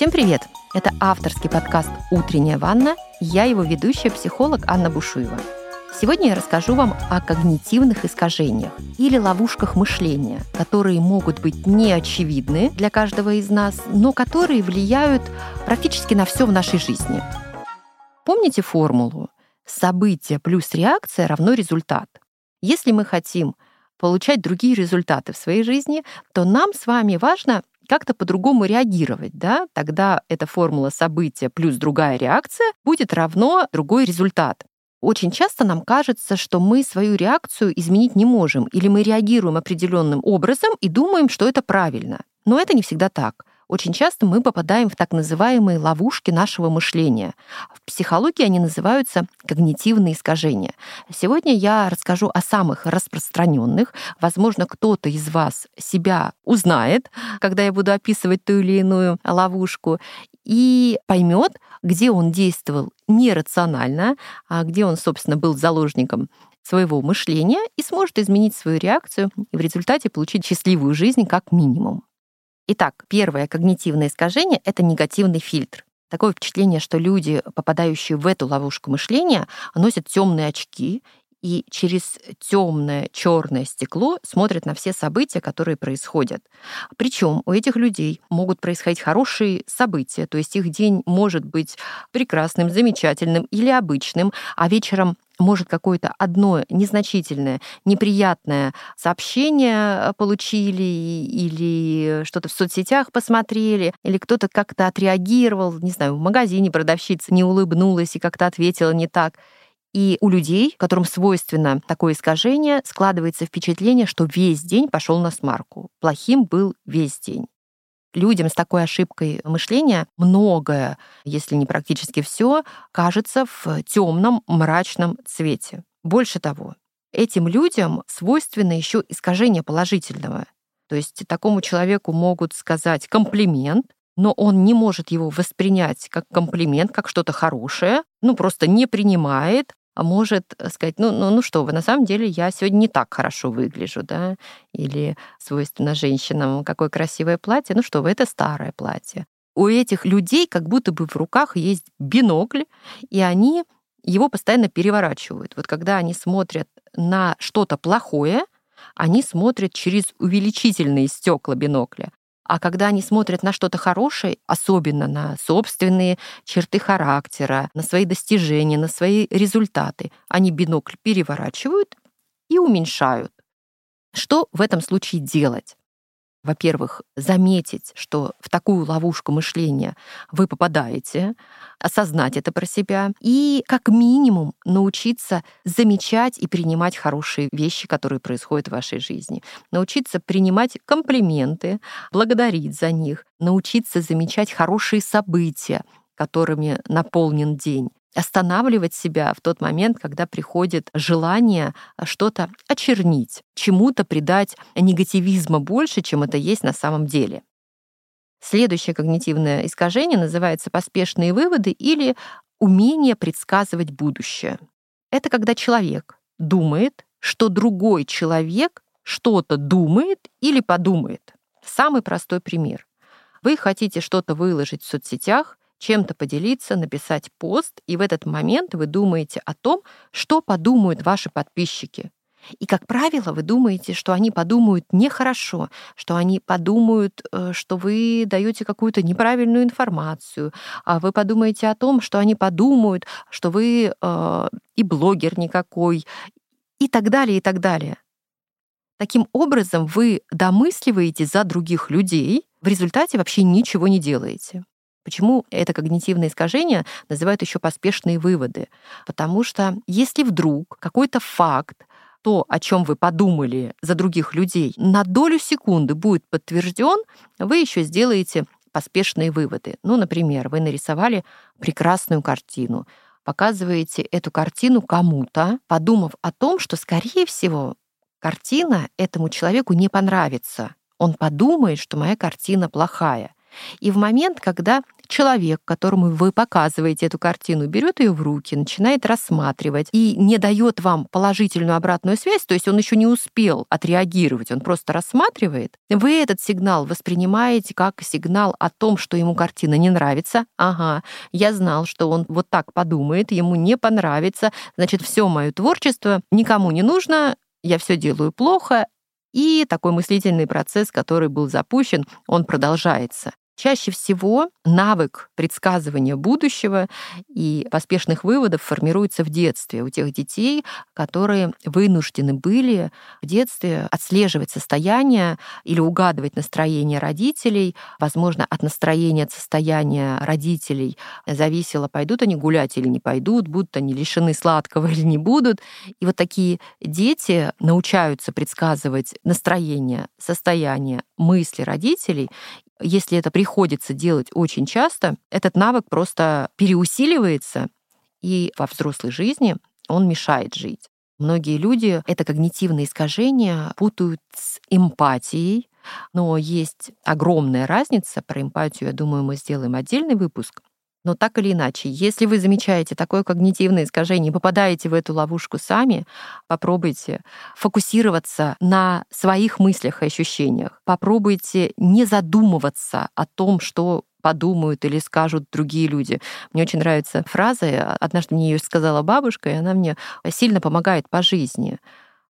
Всем привет! Это авторский подкаст «Утренняя ванна». Я его ведущая, психолог Анна Бушуева. Сегодня я расскажу вам о когнитивных искажениях или ловушках мышления, которые могут быть неочевидны для каждого из нас, но которые влияют практически на все в нашей жизни. Помните формулу «событие плюс реакция равно результат»? Если мы хотим получать другие результаты в своей жизни, то нам с вами важно как-то по-другому реагировать, да, тогда эта формула события плюс другая реакция будет равно другой результат. Очень часто нам кажется, что мы свою реакцию изменить не можем, или мы реагируем определенным образом и думаем, что это правильно. Но это не всегда так очень часто мы попадаем в так называемые ловушки нашего мышления. В психологии они называются когнитивные искажения. Сегодня я расскажу о самых распространенных. Возможно, кто-то из вас себя узнает, когда я буду описывать ту или иную ловушку, и поймет, где он действовал нерационально, а где он, собственно, был заложником своего мышления и сможет изменить свою реакцию и в результате получить счастливую жизнь как минимум. Итак, первое когнитивное искажение — это негативный фильтр. Такое впечатление, что люди, попадающие в эту ловушку мышления, носят темные очки и через темное черное стекло смотрят на все события, которые происходят. Причем у этих людей могут происходить хорошие события, то есть их день может быть прекрасным, замечательным или обычным, а вечером может какое-то одно незначительное, неприятное сообщение получили или что-то в соцсетях посмотрели, или кто-то как-то отреагировал, не знаю, в магазине продавщица не улыбнулась и как-то ответила не так. И у людей, которым свойственно такое искажение, складывается впечатление, что весь день пошел на смарку. Плохим был весь день. Людям с такой ошибкой мышления многое, если не практически все, кажется в темном, мрачном цвете. Больше того, этим людям свойственно еще искажение положительного. То есть такому человеку могут сказать комплимент, но он не может его воспринять как комплимент, как что-то хорошее, ну просто не принимает, может сказать, ну, ну, ну что вы, на самом деле я сегодня не так хорошо выгляжу, да, или свойственно женщинам, какое красивое платье, ну что вы, это старое платье. У этих людей как будто бы в руках есть бинокль, и они его постоянно переворачивают. Вот когда они смотрят на что-то плохое, они смотрят через увеличительные стекла бинокля. А когда они смотрят на что-то хорошее, особенно на собственные черты характера, на свои достижения, на свои результаты, они бинокль переворачивают и уменьшают. Что в этом случае делать? Во-первых, заметить, что в такую ловушку мышления вы попадаете, осознать это про себя и как минимум научиться замечать и принимать хорошие вещи, которые происходят в вашей жизни. Научиться принимать комплименты, благодарить за них, научиться замечать хорошие события, которыми наполнен день останавливать себя в тот момент, когда приходит желание что-то очернить, чему-то придать негативизма больше, чем это есть на самом деле. Следующее когнитивное искажение называется поспешные выводы или умение предсказывать будущее. Это когда человек думает, что другой человек что-то думает или подумает. Самый простой пример. Вы хотите что-то выложить в соцсетях, чем-то поделиться, написать пост, и в этот момент вы думаете о том, что подумают ваши подписчики. И, как правило, вы думаете, что они подумают нехорошо, что они подумают, э, что вы даете какую-то неправильную информацию, а вы подумаете о том, что они подумают, что вы э, и блогер никакой, и так далее, и так далее. Таким образом, вы домысливаете за других людей, в результате вообще ничего не делаете. Почему это когнитивное искажение называют еще поспешные выводы? Потому что если вдруг какой-то факт, то, о чем вы подумали за других людей, на долю секунды будет подтвержден, вы еще сделаете поспешные выводы. Ну, например, вы нарисовали прекрасную картину, показываете эту картину кому-то, подумав о том, что, скорее всего, картина этому человеку не понравится. Он подумает, что моя картина плохая. И в момент, когда человек, которому вы показываете эту картину, берет ее в руки, начинает рассматривать и не дает вам положительную обратную связь, то есть он еще не успел отреагировать, он просто рассматривает, вы этот сигнал воспринимаете как сигнал о том, что ему картина не нравится. Ага, я знал, что он вот так подумает, ему не понравится, значит, все мое творчество никому не нужно, я все делаю плохо, и такой мыслительный процесс, который был запущен, он продолжается. Чаще всего навык предсказывания будущего и поспешных выводов формируется в детстве у тех детей, которые вынуждены были в детстве отслеживать состояние или угадывать настроение родителей. Возможно, от настроения, от состояния родителей зависело, пойдут они гулять или не пойдут, будут они лишены сладкого или не будут. И вот такие дети научаются предсказывать настроение, состояние, мысли родителей если это приходится делать очень часто, этот навык просто переусиливается, и во взрослой жизни он мешает жить. Многие люди это когнитивные искажения путают с эмпатией, но есть огромная разница. Про эмпатию, я думаю, мы сделаем отдельный выпуск. Но так или иначе, если вы замечаете такое когнитивное искажение, попадаете в эту ловушку сами, попробуйте фокусироваться на своих мыслях и ощущениях. Попробуйте не задумываться о том, что подумают или скажут другие люди. Мне очень нравится фраза, однажды мне ее сказала бабушка, и она мне сильно помогает по жизни.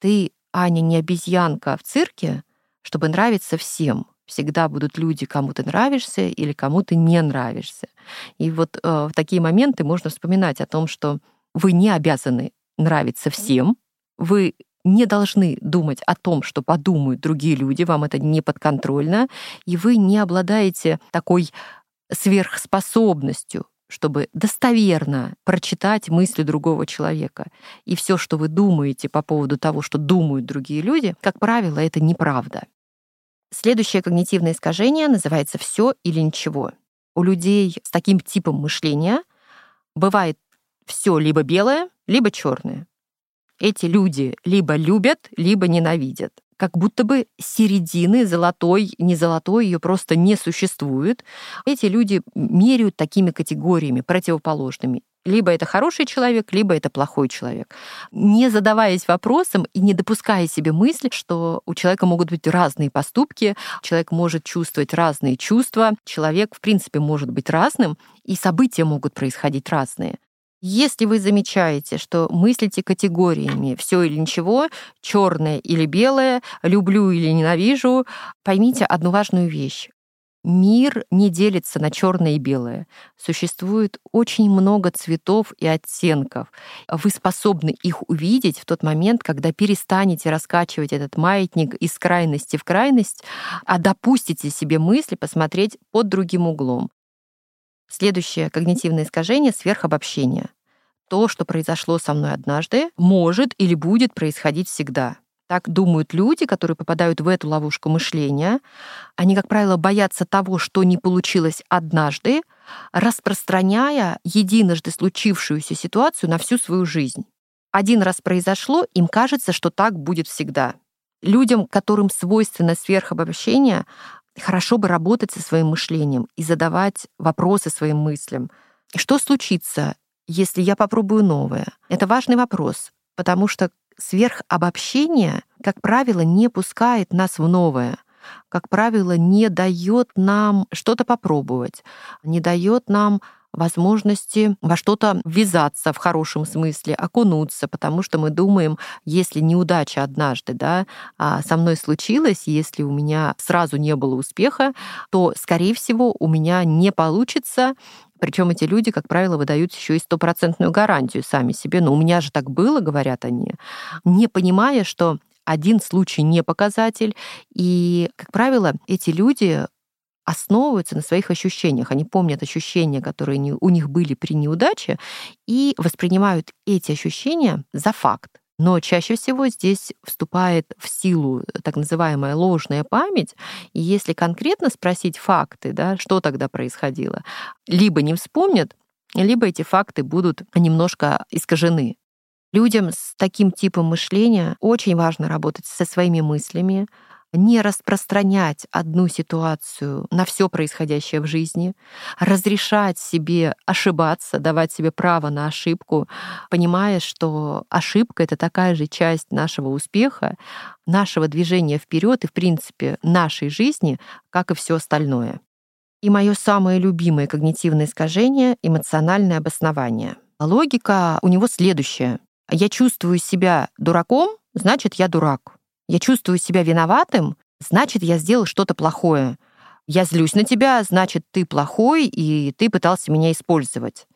Ты, Аня, не обезьянка в цирке, чтобы нравиться всем всегда будут люди, кому ты нравишься или кому ты не нравишься. И вот э, в такие моменты можно вспоминать о том, что вы не обязаны нравиться всем, вы не должны думать о том, что подумают другие люди, вам это не подконтрольно, и вы не обладаете такой сверхспособностью, чтобы достоверно прочитать мысли другого человека. И все, что вы думаете по поводу того, что думают другие люди, как правило, это неправда. Следующее когнитивное искажение называется все или ничего. У людей с таким типом мышления бывает все либо белое, либо черное. Эти люди либо любят, либо ненавидят. Как будто бы середины золотой, не золотой, ее просто не существует. Эти люди меряют такими категориями противоположными. Либо это хороший человек, либо это плохой человек. Не задаваясь вопросом и не допуская себе мысли, что у человека могут быть разные поступки, человек может чувствовать разные чувства, человек, в принципе, может быть разным, и события могут происходить разные. Если вы замечаете, что мыслите категориями все или ничего, черное или белое, люблю или ненавижу, поймите одну важную вещь. Мир не делится на черное и белое. Существует очень много цветов и оттенков. Вы способны их увидеть в тот момент, когда перестанете раскачивать этот маятник из крайности в крайность, а допустите себе мысли посмотреть под другим углом. Следующее когнитивное искажение — сверхобобщение. То, что произошло со мной однажды, может или будет происходить всегда. Так думают люди, которые попадают в эту ловушку мышления. Они, как правило, боятся того, что не получилось однажды, распространяя единожды случившуюся ситуацию на всю свою жизнь. Один раз произошло, им кажется, что так будет всегда. Людям, которым свойственно сверхобобщение, хорошо бы работать со своим мышлением и задавать вопросы своим мыслям. Что случится, если я попробую новое? Это важный вопрос, потому что сверхобобщение, как правило, не пускает нас в новое как правило, не дает нам что-то попробовать, не дает нам возможности во что-то ввязаться в хорошем смысле, окунуться, потому что мы думаем, если неудача однажды да, а со мной случилась, если у меня сразу не было успеха, то, скорее всего, у меня не получится причем эти люди, как правило, выдают еще и стопроцентную гарантию сами себе. Но у меня же так было, говорят они, не понимая, что один случай не показатель. И, как правило, эти люди основываются на своих ощущениях. Они помнят ощущения, которые у них были при неудаче, и воспринимают эти ощущения за факт. Но чаще всего здесь вступает в силу так называемая ложная память. И если конкретно спросить факты, да, что тогда происходило, либо не вспомнят, либо эти факты будут немножко искажены. Людям с таким типом мышления очень важно работать со своими мыслями, не распространять одну ситуацию на все происходящее в жизни, разрешать себе ошибаться, давать себе право на ошибку, понимая, что ошибка — это такая же часть нашего успеха, нашего движения вперед и, в принципе, нашей жизни, как и все остальное. И мое самое любимое когнитивное искажение — эмоциональное обоснование. Логика у него следующая. Я чувствую себя дураком, значит, я дурак я чувствую себя виноватым, значит, я сделал что-то плохое. Я злюсь на тебя, значит, ты плохой, и ты пытался меня использовать.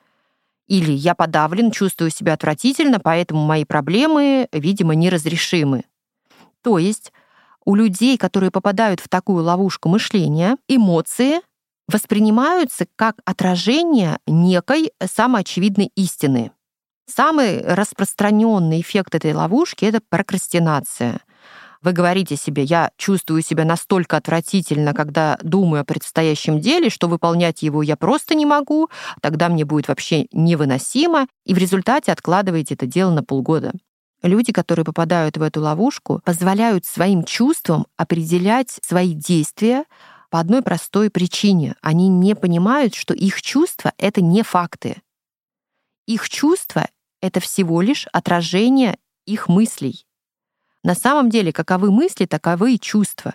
Или я подавлен, чувствую себя отвратительно, поэтому мои проблемы, видимо, неразрешимы. То есть у людей, которые попадают в такую ловушку мышления, эмоции воспринимаются как отражение некой самоочевидной истины. Самый распространенный эффект этой ловушки — это прокрастинация — вы говорите себе, я чувствую себя настолько отвратительно, когда думаю о предстоящем деле, что выполнять его я просто не могу, тогда мне будет вообще невыносимо, и в результате откладываете это дело на полгода. Люди, которые попадают в эту ловушку, позволяют своим чувствам определять свои действия по одной простой причине. Они не понимают, что их чувства — это не факты. Их чувства — это всего лишь отражение их мыслей. На самом деле, каковы мысли, таковы и чувства.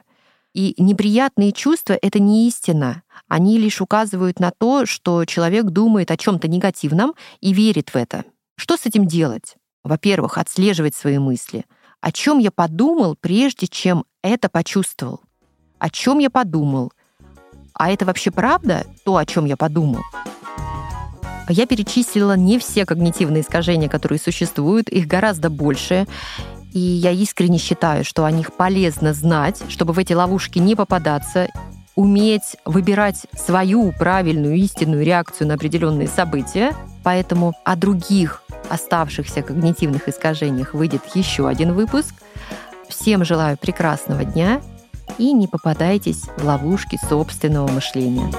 И неприятные чувства — это не истина. Они лишь указывают на то, что человек думает о чем то негативном и верит в это. Что с этим делать? Во-первых, отслеживать свои мысли. О чем я подумал, прежде чем это почувствовал? О чем я подумал? А это вообще правда, то, о чем я подумал? Я перечислила не все когнитивные искажения, которые существуют, их гораздо больше. И я искренне считаю, что о них полезно знать, чтобы в эти ловушки не попадаться, уметь выбирать свою правильную истинную реакцию на определенные события. Поэтому о других оставшихся когнитивных искажениях выйдет еще один выпуск. Всем желаю прекрасного дня и не попадайтесь в ловушки собственного мышления.